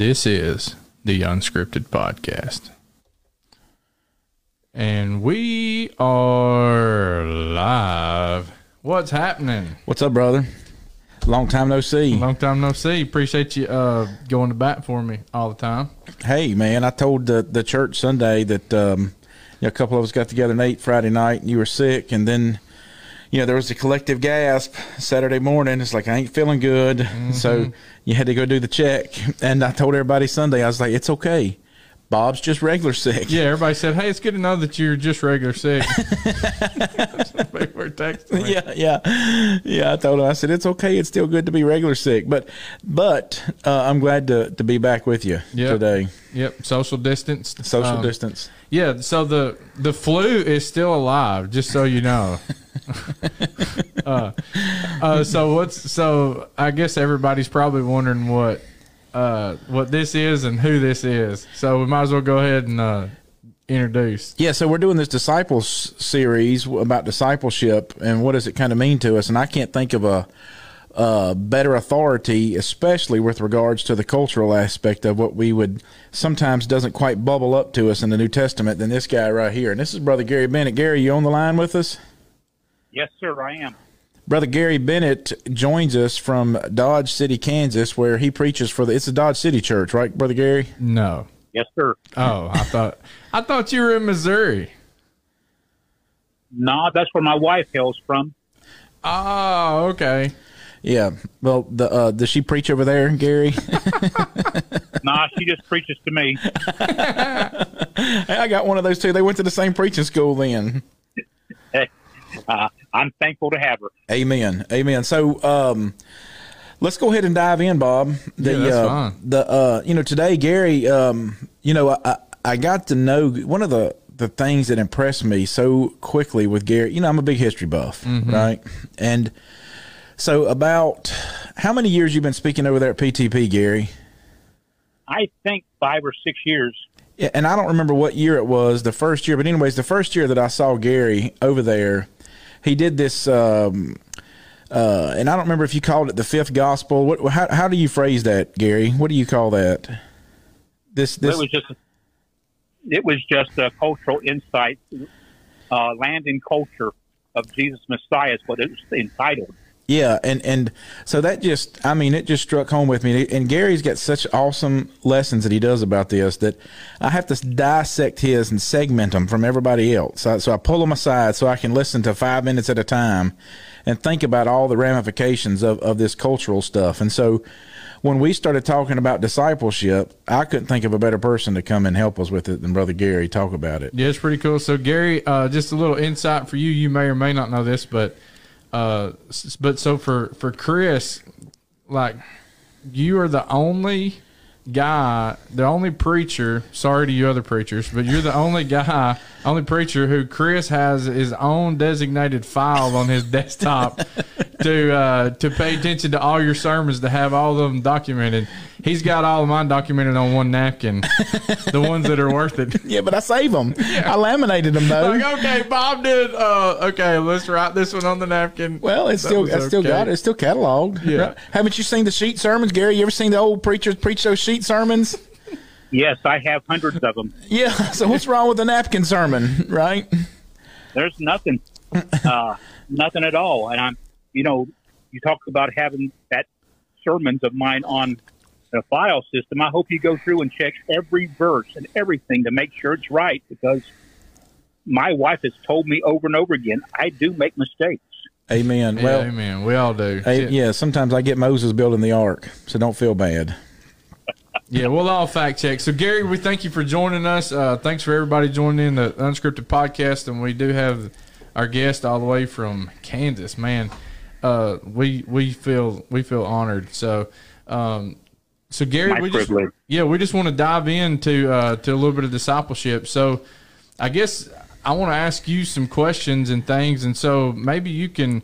This is the Unscripted Podcast. And we are live. What's happening? What's up, brother? Long time no see. Long time no see. Appreciate you uh, going to bat for me all the time. Hey, man, I told the, the church Sunday that um, you know, a couple of us got together and ate Friday night, and you were sick, and then you know there was a collective gasp Saturday morning. It's like I ain't feeling good, mm-hmm. so you had to go do the check. And I told everybody Sunday, I was like, it's okay. Bob's just regular sick. Yeah, everybody said, "Hey, it's good to know that you're just regular sick." yeah, yeah, yeah. I told him, I said, "It's okay. It's still good to be regular sick." But, but uh, I'm glad to to be back with you yep. today. Yep, social distance. Social um, distance. Yeah. So the the flu is still alive. Just so you know. uh, uh, so what's so? I guess everybody's probably wondering what uh, what this is and who this is. So we might as well go ahead and uh, introduce. Yeah, so we're doing this disciples series about discipleship and what does it kind of mean to us. And I can't think of a, a better authority, especially with regards to the cultural aspect of what we would sometimes doesn't quite bubble up to us in the New Testament than this guy right here. And this is Brother Gary Bennett. Gary, you on the line with us? Yes, sir, I am. Brother Gary Bennett joins us from Dodge City, Kansas, where he preaches for the. It's a Dodge City church, right, Brother Gary? No. Yes, sir. Oh, I thought I thought you were in Missouri. No, nah, that's where my wife hails from. Oh, okay. Yeah. Well, the uh, does she preach over there, Gary? nah, she just preaches to me. hey, I got one of those too. They went to the same preaching school then. uh, I'm thankful to have her. Amen. Amen. So, um, let's go ahead and dive in, Bob. The, yeah, that's uh, fine. The uh, you know today, Gary. Um, you know, I I got to know one of the the things that impressed me so quickly with Gary. You know, I'm a big history buff, mm-hmm. right? And so, about how many years you've been speaking over there at PTP, Gary? I think five or six years. Yeah, and I don't remember what year it was, the first year, but anyways, the first year that I saw Gary over there, he did this. Um, uh, and I don't remember if you called it the fifth gospel. What? How, how do you phrase that, Gary? What do you call that? This. this. It was just. It was just a cultural insight, uh, land and culture of Jesus Messiah is what it was entitled. Yeah, and and so that just I mean it just struck home with me. And Gary's got such awesome lessons that he does about this that I have to dissect his and segment them from everybody else. So, so I pull them aside so I can listen to five minutes at a time and think about all the ramifications of of this cultural stuff. And so when we started talking about discipleship, I couldn't think of a better person to come and help us with it than Brother Gary. Talk about it. Yeah, it's pretty cool. So Gary, uh, just a little insight for you. You may or may not know this, but uh, but so for for Chris, like you are the only guy, the only preacher. Sorry to you other preachers, but you're the only guy, only preacher who Chris has his own designated file on his desktop to uh, to pay attention to all your sermons, to have all of them documented. He's got all of mine documented on one napkin, the ones that are worth it. Yeah, but I save them. Yeah. I laminated them though. Like, okay, Bob did. Uh, okay, let's write this one on the napkin. Well, it's that still, I still got it. It's still cataloged. Yeah. Right? Haven't you seen the sheet sermons, Gary? You ever seen the old preachers preach those sheet sermons? Yes, I have hundreds of them. Yeah. So what's wrong with the napkin sermon, right? There's nothing, uh, nothing at all. And I'm, you know, you talk about having that sermons of mine on a file system. I hope you go through and check every verse and everything to make sure it's right because my wife has told me over and over again I do make mistakes. Amen. Yeah, well, amen. We all do. I, yeah, sometimes I get Moses building the ark, so don't feel bad. yeah, we'll all fact check. So, Gary, we thank you for joining us. Uh, thanks for everybody joining in the unscripted podcast, and we do have our guest all the way from Kansas. Man, uh, we we feel we feel honored. So, um, so Gary, My we privilege. just yeah, we just want to dive into uh, to a little bit of discipleship. So, I guess I want to ask you some questions and things, and so maybe you can.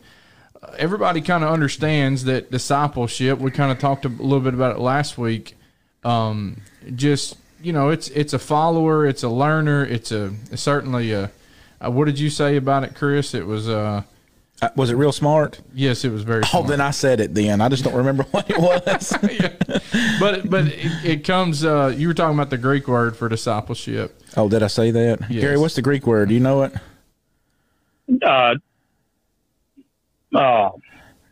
Everybody kind of understands that discipleship. We kind of talked a little bit about it last week. Um, just you know, it's it's a follower, it's a learner, it's a it's certainly a. Uh, what did you say about it, Chris? It was uh, Uh, was it real smart? Yes, it was very. Oh, smart. then I said it. Then I just don't remember what it was. but but it, it comes. Uh, you were talking about the Greek word for discipleship. oh, did I say that, Yes. Gary? What's the Greek word? Do you know it? Uh, uh,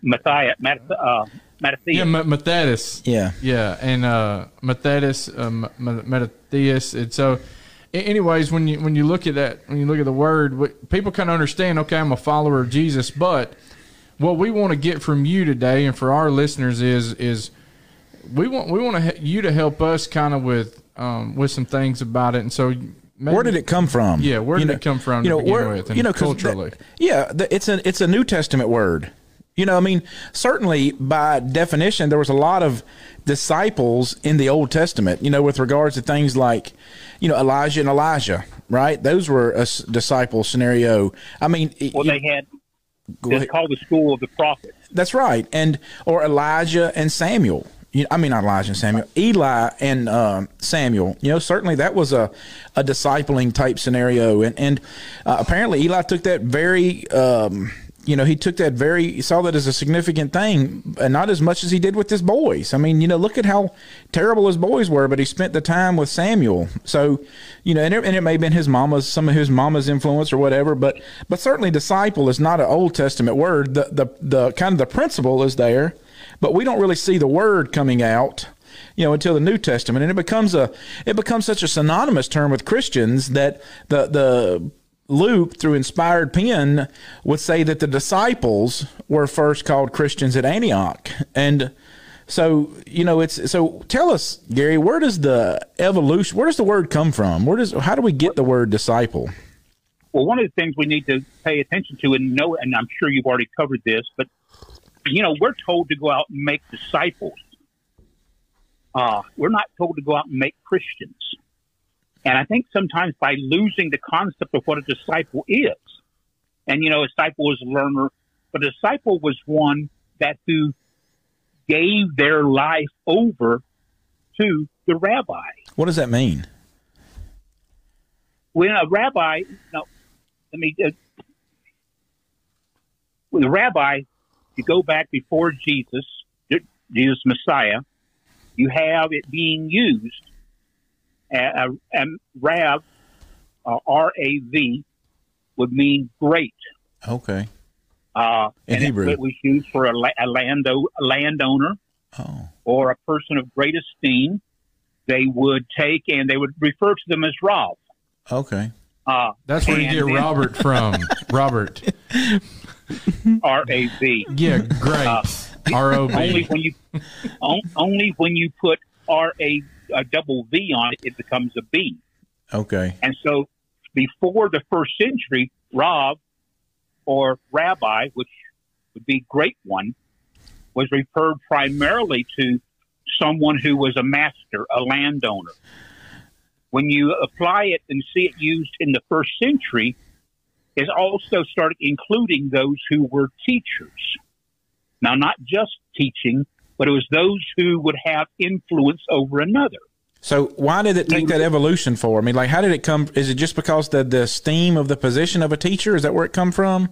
Matthias, Matt, uh, Mattathias. Yeah, Ma- Matthias. Yeah. Yeah, and uh, Matthias, uh, M- M- Matthias. And so, a- anyways, when you when you look at that, when you look at the word, what, people kind of understand. Okay, I'm a follower of Jesus, but what we want to get from you today, and for our listeners, is is we want we want to you to help us kind of with um, with some things about it. And so, maybe, Where did it come from? Yeah, where did it come from to begin with and 'cause culturally? that- yeah, the, it's a it's a New Testament word. You know, I mean, certainly by definition, there was a lot of disciples in the Old Testament. You know, with regards to things like, you know, Elijah and Elijah, right? Those were a s- disciple scenario. I mean, Well, they had it's called the School of the Prophets. That's right, and or Elijah and Samuel. I mean, not Elijah and Samuel. Eli and um, Samuel. You know, certainly that was a, a discipling type scenario, and and uh, apparently Eli took that very. Um, you know, he took that very, saw that as a significant thing, and not as much as he did with his boys. I mean, you know, look at how terrible his boys were, but he spent the time with Samuel. So, you know, and it, and it may have been his mama's, some of his mama's influence or whatever, but but certainly disciple is not an Old Testament word. The the the kind of the principle is there, but we don't really see the word coming out you know until the new testament and it becomes a it becomes such a synonymous term with christians that the the luke through inspired pen would say that the disciples were first called christians at antioch and so you know it's so tell us gary where does the evolution where does the word come from where does how do we get the word disciple Well, one of the things we need to pay attention to and know, and I'm sure you've already covered this, but you know, we're told to go out and make disciples. Uh, we're not told to go out and make Christians. And I think sometimes by losing the concept of what a disciple is, and you know, a disciple is a learner, but a disciple was one that who gave their life over to the rabbi. what does that mean when a rabbi, no, let me, uh, when the rabbi, you go back before Jesus, Jesus Messiah, you have it being used. Uh, and Rab, uh, R A V, would mean great. okay Uh, In and it- Hebrew. it was used for a, la- a, lando- a landowner oh or a person of great esteem. They would take and they would refer to them as Rav. okay Uh, That's where you and get then- Robert from. Robert. R A V. Yeah, great. Uh, R O only when you on, only when you put R A a double V on it, it becomes a B. okay And so, before the first century, Rav or Rabbi, which would be great one, was referred primarily to someone who was a master, a landowner. When you apply it and see it used in the first century, it also started including those who were teachers. Now, not just teaching, but it was those who would have influence over another. So why did it take that evolution for? I mean, like, how did it come? Is it just because the the esteem of the position of a teacher? Is that where it come from?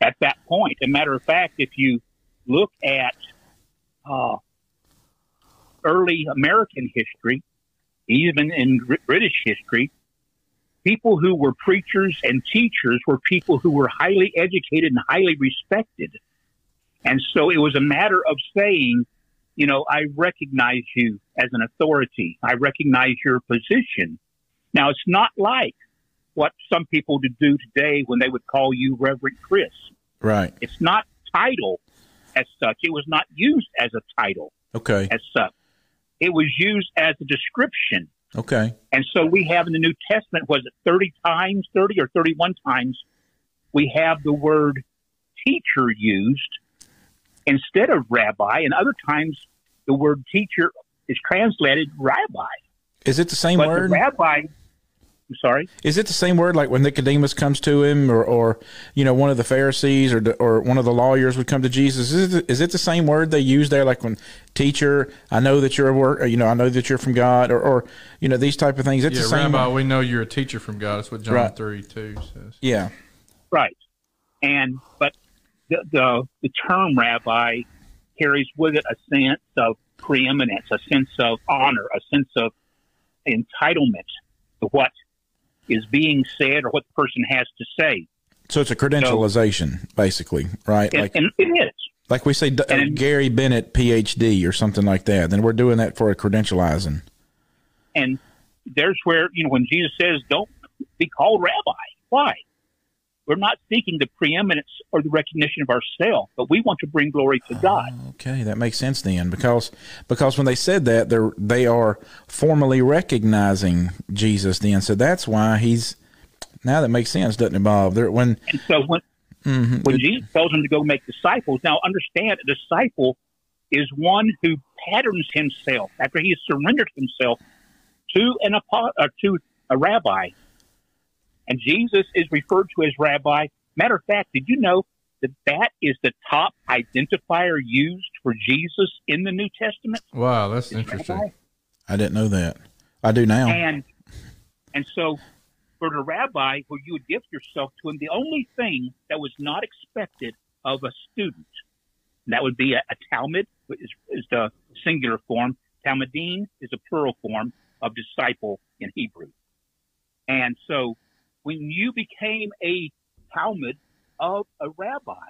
at that point. A matter of fact, if you look at uh, early American history, even in Br- British history, people who were preachers and teachers were people who were highly educated and highly respected. And so it was a matter of saying, you know, I recognize you as an authority. I recognize your position. Now, it's not like what some people would do today when they would call you Reverend Chris. Right. It's not title as such. It was not used as a title Okay. as such. It was used as a description. Okay. And so we have in the New Testament, was it 30 times, 30 or 31 times, we have the word teacher used instead of rabbi. And other times the word teacher is translated rabbi. Is it the same But word? the rabbi, I'm sorry. Is it the same word like when Nicodemus comes to him, or, or you know, one of the Pharisees, or or one of the lawyers would come to Jesus? Is it, is it the same word they use there? Like when teacher, I know that you're a work, you know, I know that you're from God, or, or you know, these type of things. It's Yeah, the same. Rabbi, we know you're a teacher from God. That's what John Right. 3 2 says. Yeah. Right. And, but the, the the term rabbi carries with it a sense of preeminence, a sense of honor, a sense of entitlement to what is being said or what the person has to say. So it's a credentialization, basically, right? And, like, and it is. like we say, uh, Gary Bennett, PhD, or something like that. Then we're doing that for a credentializing. And there's where, you know, when Jesus says, don't be called rabbi. Why? We're not seeking the preeminence or the recognition of ourselves, but we want to bring glory to God. Okay, that makes sense then, because because when they said that, they're they are formally recognizing Jesus. Then, so that's why he's now that makes sense, doesn't it, Bob? They're, when And so when, when Jesus tells them to go make disciples, now understand a disciple is one who patterns himself after he has surrendered himself to an apo- uh, to a rabbi. And Jesus is referred to as rabbi. Matter of fact, did you know that that is the top identifier used for Jesus in the New Testament? Wow, that's is interesting. rabbi? I didn't know that, I do now. And and so for the rabbi, where you would give yourself to him, the only thing that was not expected of a student, that would be a, a talmid, which is, is the singular form. Talmidim is a plural form of disciple in Hebrew. And so when you became a talmid of a rabbi,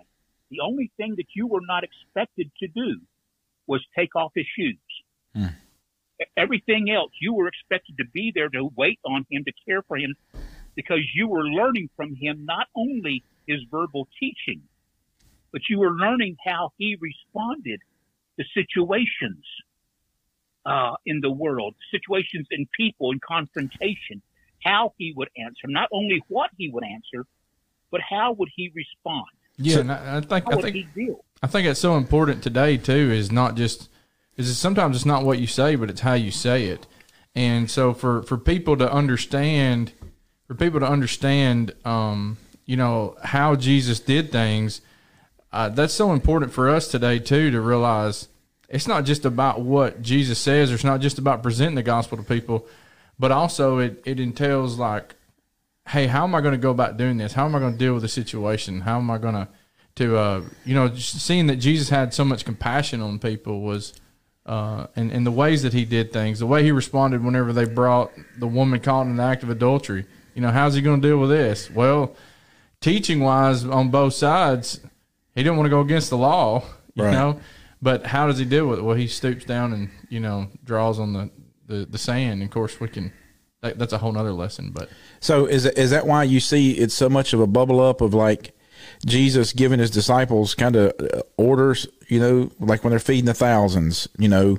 the only thing that you were not expected to do was take off his shoes. Everything else you were expected to be there to wait on him to care for him because you were learning from him not only his verbal teaching but you were learning how he responded to situations uh, in the world situations in people in confrontation how he would answer not only what he would answer but how would he respond Yeah, and I, I think how I would think he deal I think it's so important today too. Is not just is it sometimes it's not what you say, but it's how you say it. And so for for people to understand, for people to understand, um, you know how Jesus did things. Uh, that's so important for us today too to realize it's not just about what Jesus says, or it's not just about presenting the gospel to people, but also it it entails like hey, how am I going to go about doing this? How am I going to deal with the situation? How am I going to, to uh, you know, seeing that Jesus had so much compassion on people was, uh, and, and the ways that he did things, the way he responded whenever they brought the woman caught in the act of adultery. You know, how's he going to deal with this? Well, teaching wise on both sides, he didn't want to go against the law, you Right. know, but how does he deal with it? Well, he stoops down and, you know, draws on the, the, the sand. And of course, we can, that, that's a whole nother lesson, but. So is is that why you see it's so much of a bubble up of like Jesus giving his disciples kind of orders, you know, like when they're feeding the thousands, you know,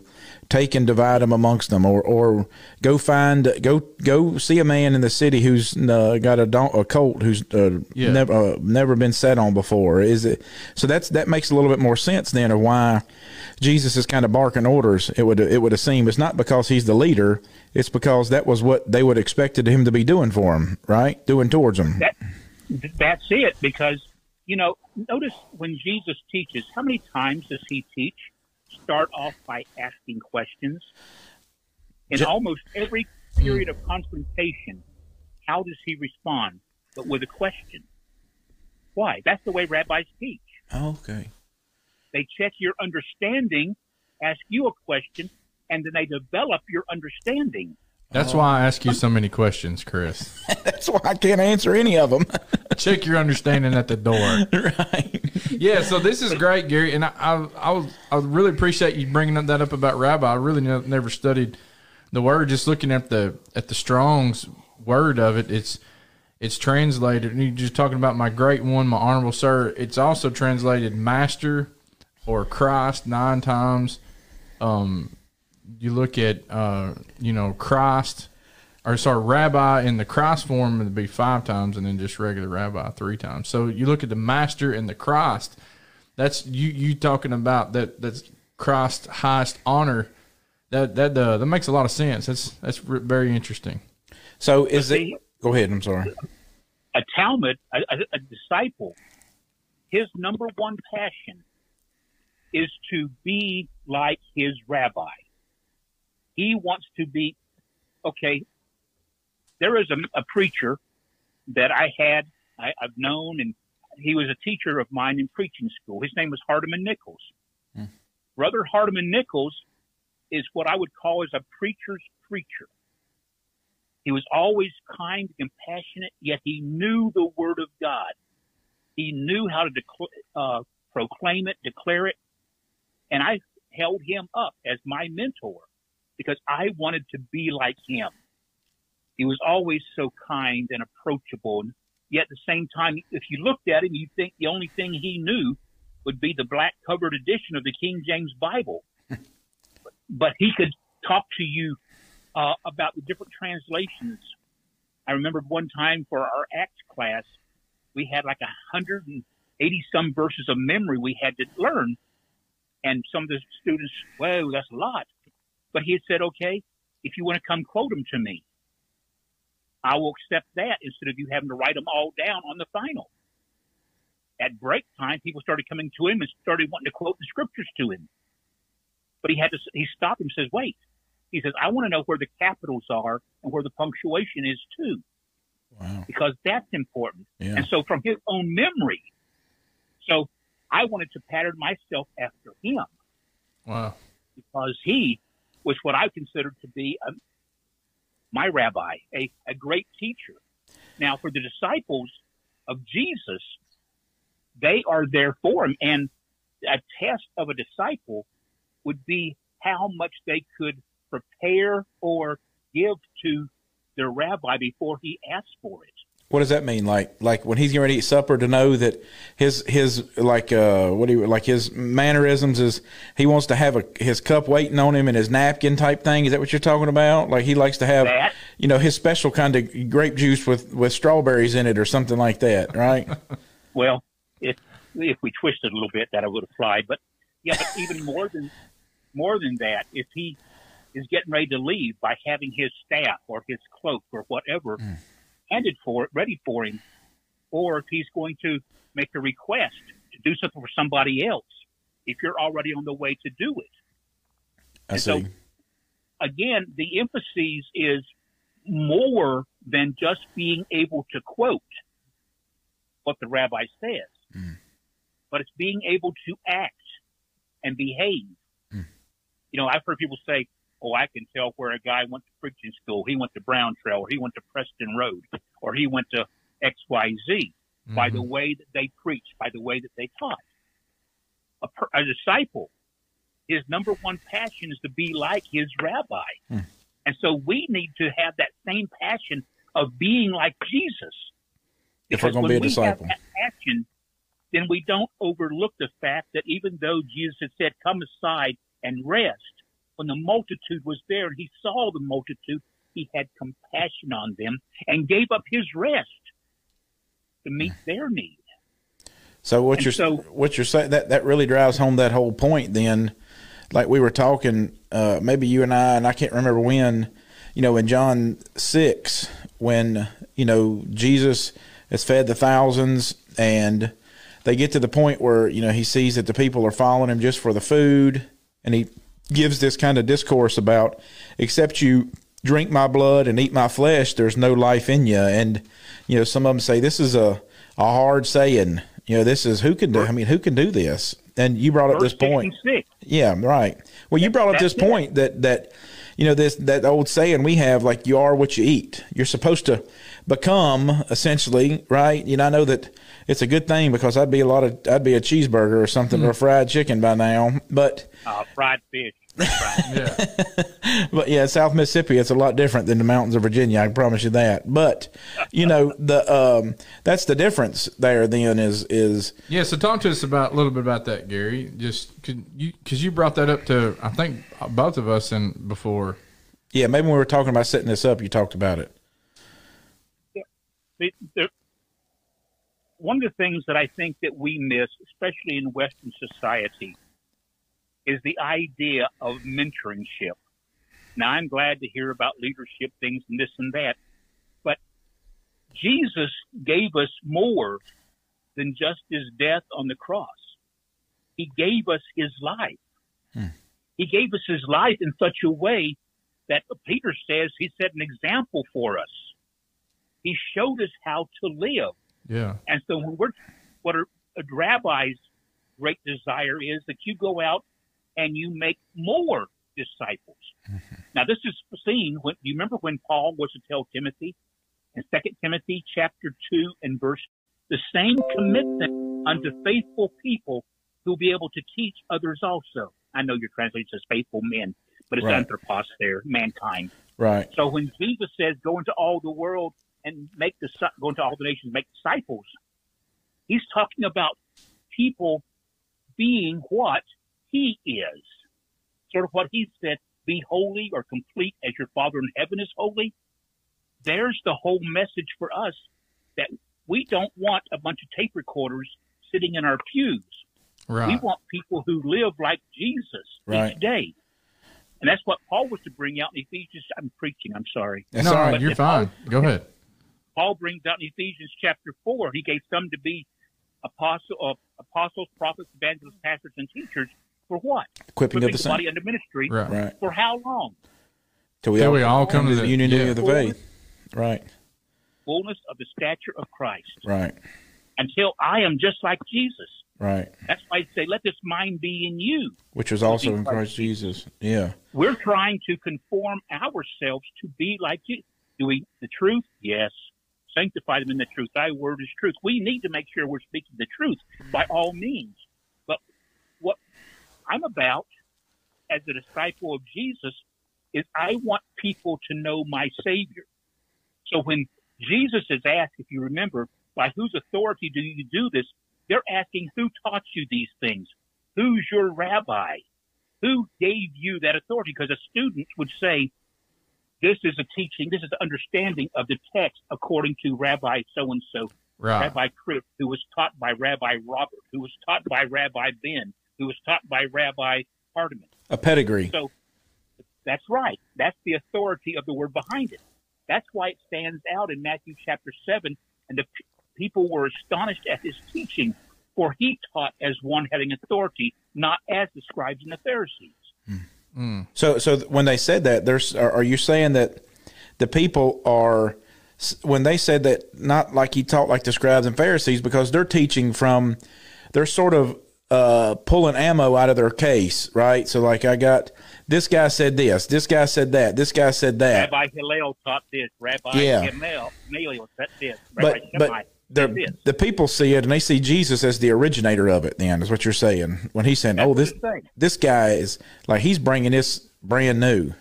take and divide them amongst them, or or go find go go see a man in the city who's uh, got a don- a colt who's uh, Yeah. never uh, never been set on before. Is it so? That's that makes a little bit more sense then of why Jesus is kind of barking orders. It would it would seem it's not because he's the leader. It's because that was what they would expected him to be doing for him, right? Doing towards them. that that's it because you know notice when jesus teaches how many times does he teach start off by asking questions in Ju- almost every period of confrontation how does he respond but with a question why that's the way rabbis teach Oh, okay. they check your understanding ask you a question and then they develop your understanding That's why I ask you so many questions, Chris. That's why I can't answer any of them. Check your understanding at the door. right. Yeah, so this is great, Gary, and I I, I, was, I really appreciate you bringing that up about rabbi. I really ne- never studied the word. Just looking at the at the Strong's word of it, it's it's translated. And you're just talking about my great one, my honorable sir. It's also translated master or Christ nine times. Um, you look at uh, you know Christ or sorry rabbi in the Christ form would be five times, and then just regular rabbi three times. So you look at the master and the Christ. That's you you talking about that that's Christ's highest honor. That that uh, that makes a lot of sense. That's that's re- very interesting. So is it? Go ahead. I'm sorry. a talmid, a, a, a disciple, his number one passion is to be like his rabbi. He wants to be, okay, there is a, a preacher that I had, I, I've known, and he was a teacher of mine in preaching school. His name was Hardeman Nichols. Brother Hardeman Nichols is what I would call as a preacher's preacher. He was always kind compassionate, yet he knew the word of God. He knew how to decl- uh, proclaim it, declare it, and I held him up as my mentor because I wanted to be like him. He was always so kind and approachable, and yet at the same time, if you looked at him, you'd think the only thing he knew would be the black covered edition of the King James Bible. but he could talk to you uh, about the different translations. I remember one time for our Acts class, we had like a hundred and eighty some verses of memory we had to learn, and some of the students, whoa, that's a lot. But he had said, okay, if you want to come quote them to me, I will accept that instead of you having to write them all down on the final. At break time, people started coming to him and started wanting to quote the scriptures to him. But he had to, he stopped him and says, wait. He says, I want to know where the capitals are and where the punctuation is too. Wow. Because that's important. Yeah. And so from his own memory, so I wanted to pattern myself after him Wow. because he was what I considered to be a, my rabbi, a, a great teacher. Now, for the disciples of Jesus, they are there for him. And a test of a disciple would be how much they could prepare or give to their rabbi before he asked for it. What does that mean? Like, like when he's getting ready to eat supper, to know that his his like uh what do you like his mannerisms is he wants to have a his cup waiting on him and his napkin type thing. Is that what you're talking about? Like he likes to have That. you know his special kind of grape juice with with strawberries in it or something like that, right? Well, if if we twisted a little bit, that I would apply. But yeah, but even more than more than that, if he is getting ready to leave by having his staff or his cloak or whatever handed for it, ready for him, or if he's going to make a request to do something for somebody else, if you're already on the way to do it. I And so- see. Again, the emphasis is more than just being able to quote what the rabbi says, mm. but it's being able to act and behave. Mm. You know, I've heard people say, "Oh, I can tell where a guy went to preaching school. He went to Brown Trail, or he went to Preston Road, or he went to X, Y, Z by the mm-hmm. way that they preach, by the way that they taught." A, per, a disciple, his number one passion is to be like his rabbi, hmm. and so we need to have that same passion of being like Jesus. If we're gonna be a disciple. that passion, then we don't overlook the fact that even though Jesus had said, "Come aside and rest," when the multitude was there and he saw the multitude, he had compassion on them and gave up his rest to meet their need. So what And you're so- what you're saying that that really drives home that whole point. Then, like we were talking, uh, maybe you and I, and I can't remember when, you know, in John six, when you know Jesus has fed the thousands, and they get to the point where you know he sees that the people are following him just for the food, and he gives this kind of discourse about, except you drink my blood and eat my flesh, there's no life in you. And you know, some of them say this is a a hard saying. You know, this is who can do. I mean, who can do this? And you brought up this point. Yeah, right. Well, you brought up this point that that you know this that old saying we have like you are what you eat. You're supposed to become essentially, right? You know, I know that it's a good thing because I'd be a lot of I'd be a cheeseburger or something or fried chicken by now. But Uh, fried fish. Fried. Yeah. but yeah, South Mississippi, it's a lot different than the mountains of Virginia. I can promise you that. But you know, the um, that's the difference there. Then is is Yeah, so talk to us about a little bit about that, Gary. Just could you because you brought that up to I think both of us and before. yeah. Maybe when we were talking about setting this up, you talked about it. the, the, one of the things that I think that we miss, especially in Western society, is the idea of mentorship. Now, I'm glad to hear about leadership things and this and that, but Jesus gave us more than just his death on the cross. He gave us his life. Hmm. He gave us his life in such a way that Peter says he set an example for us. He showed us how to live. Yeah. And so when we're what a, a uh, rabbi's great desire is that you go out and you make more disciples. Mm-hmm. Now, this is seen when you remember when Paul was to tell Timothy in Second Timothy chapter two and verse the same commitment unto faithful people who'll be able to teach others also. I know your translation says faithful men, but it's Right. anthropos there, mankind. Right. So when Jesus says, "Go into all the world and make the go into all the nations, make disciples," he's talking about people being what he is, sort of what he said: "Be holy or complete as your Father in heaven is holy." There's the whole message for us that we don't want a bunch of tape recorders sitting in our pews. Right. We want people who live like Jesus Right. each day. And that's what Paul was to bring out in Ephesians. I'm preaching, I'm sorry. That's no, all right. you're fine. Go ahead. Paul brings out in Ephesians chapter 4, he gave some to be apostle, uh, apostles, prophets, evangelists, pastors, and teachers. For what? Equipping of the the body under ministry. Right. Right. For how long? Till we Till all, we all come to the the- unity yeah. of the faith. Right. Fullness of the stature of Christ. Right. Until I am just like Jesus. Right. That's why I say, let this mind be in you. Which was also in Christ Jesus. Yeah. We're trying to conform ourselves to be like you. Do we the truth? Yes. Sanctify them in the truth. Thy word is truth. We need to make sure we're speaking the truth by all means. But what I'm about as a disciple of Jesus is I want people to know my Savior. So when Jesus is asked, if you remember, by whose authority do you do this? They're asking who taught you these things? Who's your rabbi? Who gave you that authority? Because a student would say, this is a teaching, this is an understanding of the text according to Rabbi so and so, Rabbi Chris, who was taught by Rabbi Robert, who was taught by Rabbi Ben, who was taught by Rabbi Hardeman. A pedigree. So that's right. That's the authority of the word behind it. That's why it stands out in Matthew chapter 7. And the p- people were astonished at his teaching, for he taught as one having authority, not as the scribes and the Pharisees. So, so when they said that, there's are, are you saying that the people are when they said that not like he taught like the scribes and Pharisees because they're teaching from they're sort of uh, pulling ammo out of their case, right? So, like I got this guy said this, this guy said that, this guy said that, Rabbi Hillel taught this. Rabbi Yeah. Gamaliel said this. but Rabbi but Shammai the said this. the people see it and they see Jesus as the originator of it. Then is what you're saying when he's saying, "Oh, this what he's saying. this guy is like he's bringing this brand new."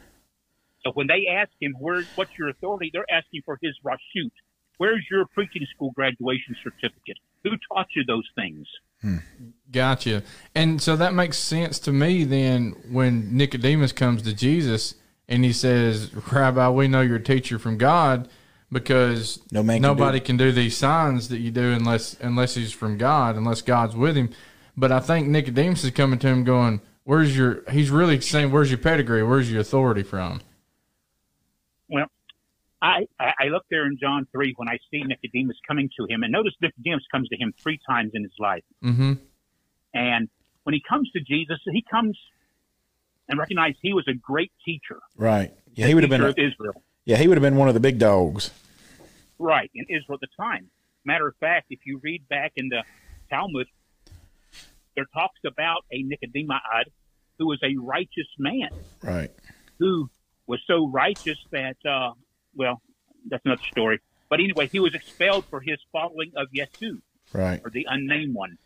So when they ask him, "Where? What's your authority?" They're asking for his rashut. Where's your preaching school graduation certificate? Who taught you those things? Hmm. Gotcha. And so that makes sense to me then when Nicodemus comes to Jesus and he says, Rabbi, we know you're a teacher from God because No man can do nobody can do these signs that you do unless unless he's from God, unless God's with him. But I think Nicodemus is coming to him going, Where's your he's really saying, Where's your pedigree? Where's your authority from? Well, I, I I look there in John three when I see Nicodemus coming to him, and notice Nicodemus comes to him three times in his life. Mm-hmm. And when he comes to Jesus, he comes and recognize he was a great teacher. Right? Yeah, he would have teacher been. of Israel. Yeah, he would have been one of the big dogs. Right, in Israel at the time. Matter of fact, if you read back in the Talmud, there talks about a Nicodemus who was a righteous man, Right. who was so righteous that, uh, well, that's another story. But anyway, he was expelled for his following of Yeshu, Right. or the unnamed one.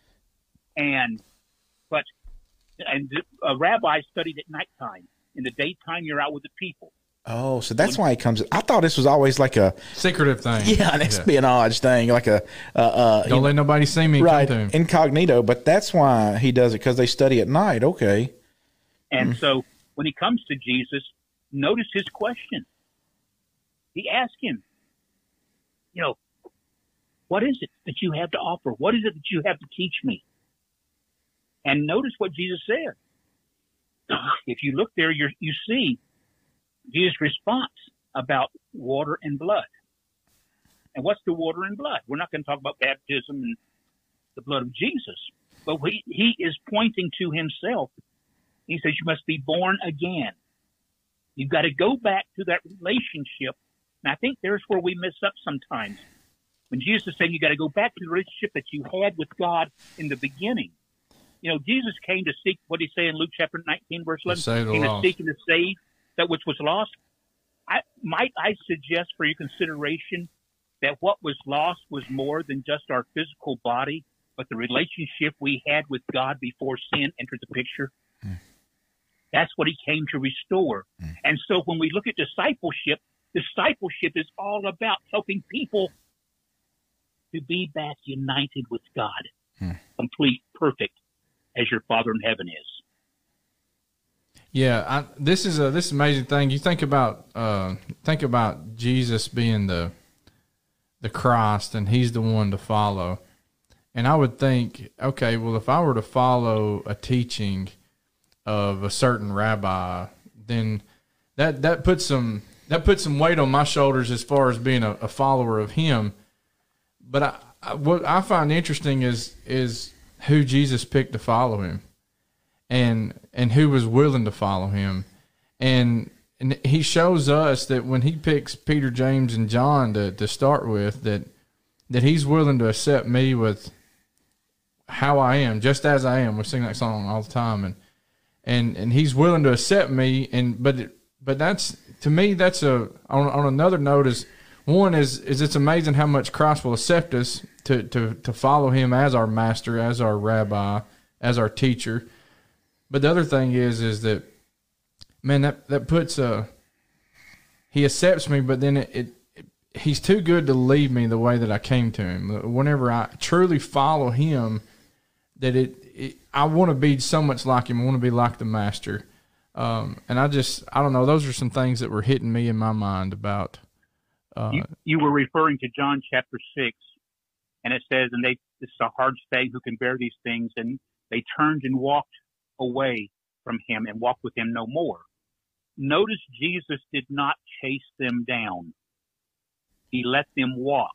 And, but, and a rabbi studied at nighttime. In the daytime, you're out with the people. Oh, so that's why he comes. I thought this was always like a Secretive thing. yeah, an espionage thing, like a uh, uh, Don't let nobody see me right come incognito. But that's why he does it because they study at night. Okay. And Mm-hmm. so when he comes to Jesus, notice his question. He asks him, you know, what is it that you have to offer? What is it that you have to teach me? And notice what Jesus said. If you look there, you're, you see Jesus' response about water and blood. And what's the water and blood? We're not going to talk about baptism and the blood of Jesus, but he, he is pointing to himself he says you must be born again. You've got to go back to that relationship. And I think there's where we miss up sometimes. When Jesus is saying you got to go back to the relationship that you had with God in the beginning. You know, Jesus came to seek, what he say in Luke chapter 19, verse 11? save the came to seek and to save that which was lost. I, might I suggest for your consideration that what was lost was more than just our physical body, but the relationship we had with God before sin entered the picture? Hmm. That's what he came to restore. Hmm. And so when we look at discipleship, discipleship is all about helping people to be back united with God, hmm. complete, perfect, as your Father in heaven is. Yeah, I, this is a this is amazing thing. You think about uh, think about Jesus being the the Christ, and He's the one to follow. And I would think, okay, well, if I were to follow a teaching of a certain rabbi, then that that puts some that puts some weight on my shoulders as far as being a, a follower of Him. But I, I, what I find interesting is is who Jesus picked to follow Him and and who was willing to follow him. And and he shows us that when he picks Peter James and John to, to start with that that he's willing to accept me with how I am just as I am. We sing that song all the time. And and and he's willing to accept me. And but it, but that's to me that's a on, on another note is one is is it's amazing how much Christ will accept us to to to follow him as our master as our rabbi as our teacher but the other thing is, is that man, that that puts a he accepts me, but then it, it, it he's too good to leave me the way that I came to him. Whenever I truly follow him, that it, it I want to be so much like him. I want to be like the master. Um, and I just I don't know. Those are some things that were hitting me in my mind about. Uh, you, you were referring to John chapter six, and it says, "And they this is a hard saying who can bear these things." And they turned and walked away from him and walk with him no more. Notice Jesus did not chase them down. He let them walk.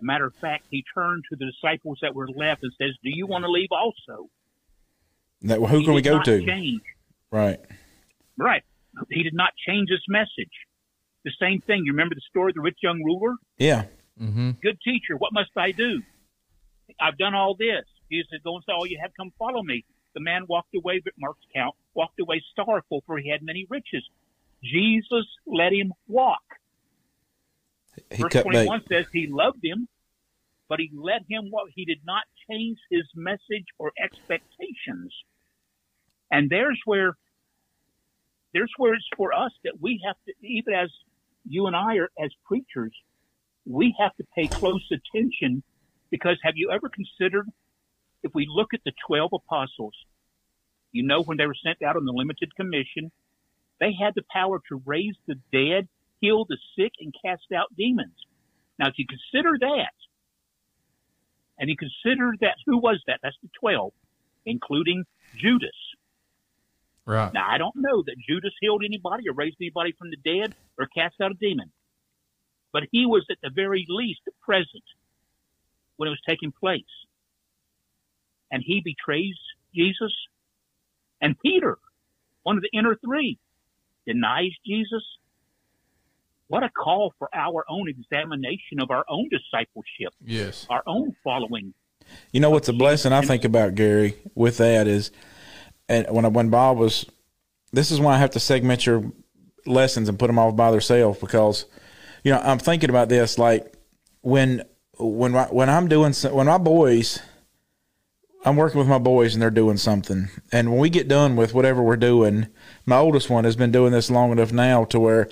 A matter of fact, he turned to the disciples that were left and says, "Do you want to leave also?" That, well, who He can we go to? Change. Right. Right. He did not change his message. The same thing. You remember the story of the rich young ruler? Yeah. Mm-hmm. Good teacher, what must I do? I've done all this. Jesus said, Go and say all you have, come follow me. The man walked away, but Mark's count, walked away sorrowful, for he had many riches. Jesus let him walk. He Verse cut bait. 21 says he loved him, but he let him walk. He did not change his message or expectations. And there's where there's where it's for us that we have to, even as you and I are as preachers, we have to pay close attention because have you ever considered if we look at the 12 apostles, you know, when they were sent out on the limited commission, they had the power to raise the dead, heal the sick, and cast out demons. Now, if you consider that, and you consider that, who was that? That's the 12, including Judas. Right. Now, I don't know that Judas healed anybody or raised anybody from the dead or cast out a demon, but he was at the very least present when it was taking place. And he betrays Jesus. And Peter, one of the inner three, denies Jesus. What a call for our own examination of our own discipleship, Yes. our own following. You know what's a blessing I think about Gary with that is, and when I, when Bob was, this is why I have to segment your lessons and put them off by themselves because, you know, I'm thinking about this like when when my, when I'm doing some, when my boys, I'm working with my boys and they're doing something, and when we get done with whatever we're doing, my oldest one has been doing this long enough now to where.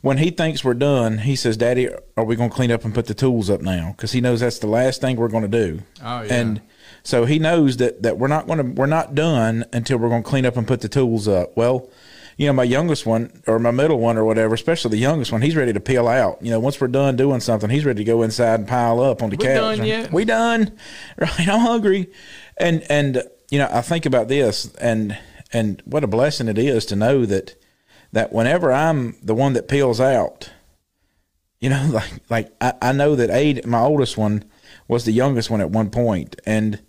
When he thinks we're done, he says, "Daddy, are we going to clean up and put the tools up now?" Because he knows that's the last thing we're going to do. Oh yeah. And so he knows that, that we're not going to we're not done until we're going to clean up and put the tools up. Well, you know, my youngest one or my middle one or whatever, especially the youngest one, he's ready to peel out. You know, once we're done doing something, he's ready to go inside and pile up on the We couch. done yet? We done. Right. I'm hungry. And and you know, I think about this and and what a blessing it is to know that that whenever I'm the one that peels out, you know, like like I, I know that Aid, my oldest one, was the youngest one at one point, and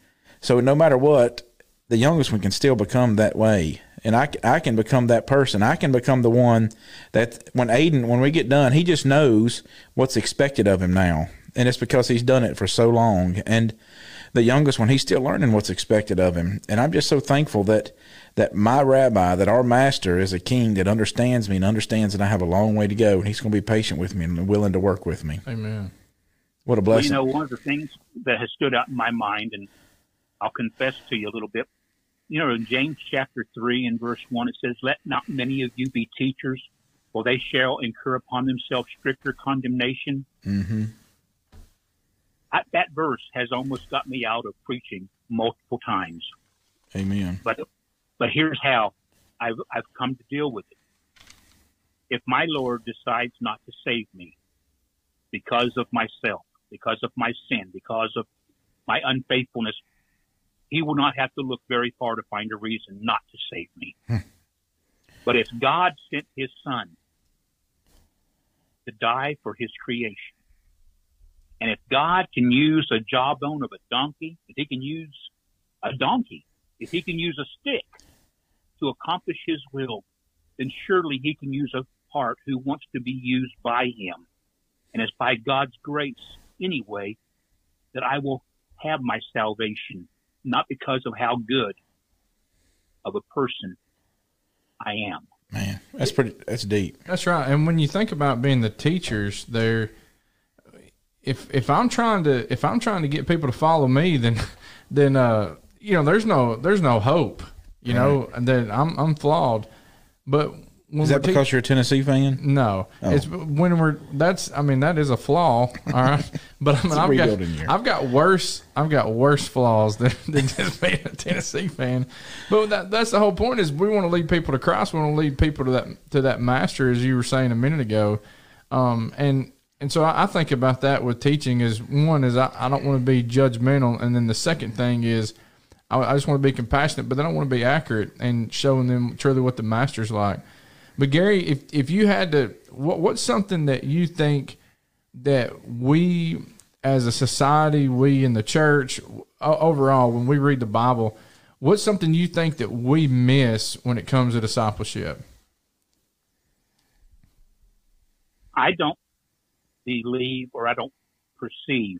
so no matter what, the youngest one can still become that way, and I I can become that person. I can become the one that when Aiden, when we get done, he just knows what's expected of him now, and it's because he's done it for so long. And the youngest one, he's still learning what's expected of him. And I'm just so thankful that that my rabbi, that our master is a king that understands me and understands that I have a long way to go, and he's going to be patient with me and willing to work with me. Amen. What a Well, blessing! you know, one of the things that has stood out in my mind, and I'll confess to you a little bit. You know, in James chapter 3 and verse 1, it says, Let not many of you be teachers, for they shall incur upon themselves stricter condemnation. hmm I, that verse has almost got me out of preaching multiple times. Amen. But, but here's how I've, I've come to deal with it. If my Lord decides not to save me because of myself, because of my sin, because of my unfaithfulness, he will not have to look very far to find a reason not to save me. Hmm. but if God sent his son to die for his creation, and if God can use a jawbone of a donkey, if he can use a donkey, if he can use a stick to accomplish his will, then surely he can use a heart who wants to be used by him. And it's by God's grace anyway that I will have my salvation, not because of how good of a person I am. Man, that's pretty. That's deep. That's right. And when you think about being the teachers, there, if if I'm trying to if I'm trying to get people to follow me, then then uh you know there's no there's no hope. You know, and then I'm I'm flawed. But when Is that we're te- because you're a Tennessee fan? no, it's when we're that's I mean that is a flaw, all right. But I mean I've got year. I've got worse I've got worse flaws than, than just being a Tennessee fan. But that that's the whole point is we want to lead people to Christ. We want to lead people to that to that master, as you were saying a minute ago. Um, and and so I, I think about that with teaching is one is I, I don't want to be judgmental, and then the second thing is I, I just want to be compassionate, but then I want to be accurate and showing them truly what the master's like. But Gary, if if you had to, what what's something that you think that we as a society, we in the church overall, when we read the Bible, what's something you think that we miss when it comes to discipleship? I don't believe or I don't perceive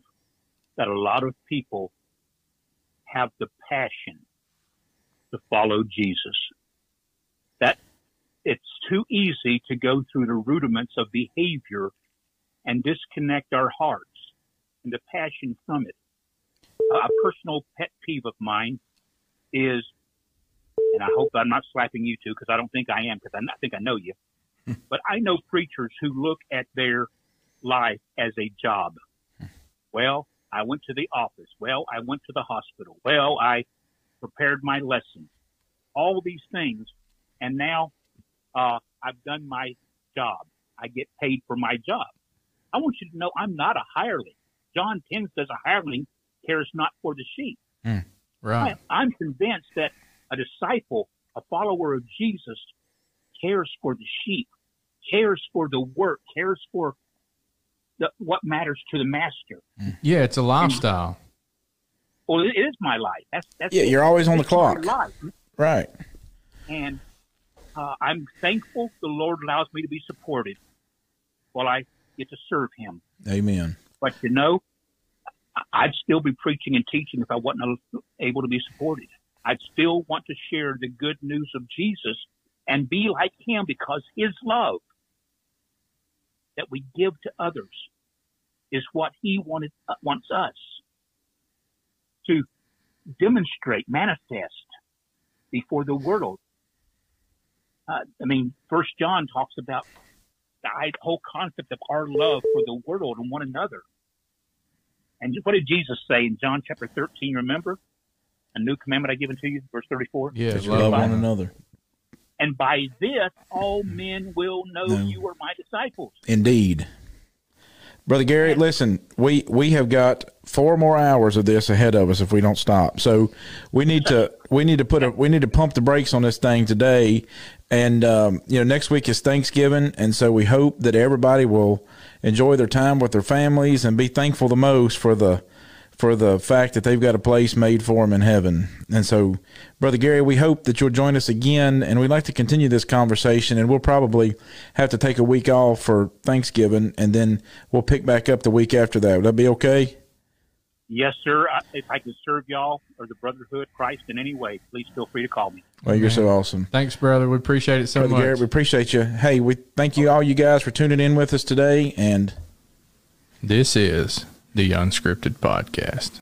that a lot of people have the passion to follow Jesus. That it's too easy to go through the rudiments of behavior and disconnect our hearts and the passion from it. A personal pet peeve of mine is, and I hope I'm not slapping you two because I don't think I am because I I think I know you but I know preachers who look at their life as a job. Well, I went to the office. Well, I went to the hospital. Well, I prepared my lesson. All these things. And now, uh, I've done my job. I get paid for my job. I want you to know I'm not a hireling. John 10 says a hireling cares not for the sheep. Right. I, I'm convinced that a disciple, a follower of Jesus, cares for the sheep, cares for the work, cares for the, what matters to the master. Yeah, it's a lifestyle. Well, it is my life. That's that's Yeah, it. you're always on the It's my clock. life. Right. and uh, I'm thankful the Lord allows me to be supported while I get to serve Him. Amen. But you know, I- I'd still be preaching and teaching if I wasn't able to be supported. I'd still want to share the good news of Jesus and be like Him because His love that we give to others is what He wanted uh, wants us to demonstrate, manifest before the world. Uh, I mean, First John talks about the whole concept of our love for the world and one another. And what did Jesus say in John chapter 13? Remember? A new commandment I give unto you, verse 34. Yeah, love love one one another. And by this, all men will know No. you are my disciples. Indeed. Brother Gary, listen, we, we have got four more hours of this ahead of us if we don't stop. So we need to we need to put a we need to pump the brakes on this thing today. And um, you know, next week is Thanksgiving, and so we hope that everybody will enjoy their time with their families and be thankful the most for the for the fact that they've got a place made for them in heaven. And so, Brother Gary, we hope that you'll join us again, and we'd like to continue this conversation. And we'll probably have to take a week off for Thanksgiving, and then we'll pick back up the week after that. Would that be okay? Yes, sir. I- If I can serve y'all or the Brotherhood Christ in any way, please feel free to call me. Well, you're so awesome. Thanks, brother. We appreciate it so Brother much. Gary, we appreciate you. Hey, we thank you all you guys for tuning in with us today, and This is the Unscripted Podcast.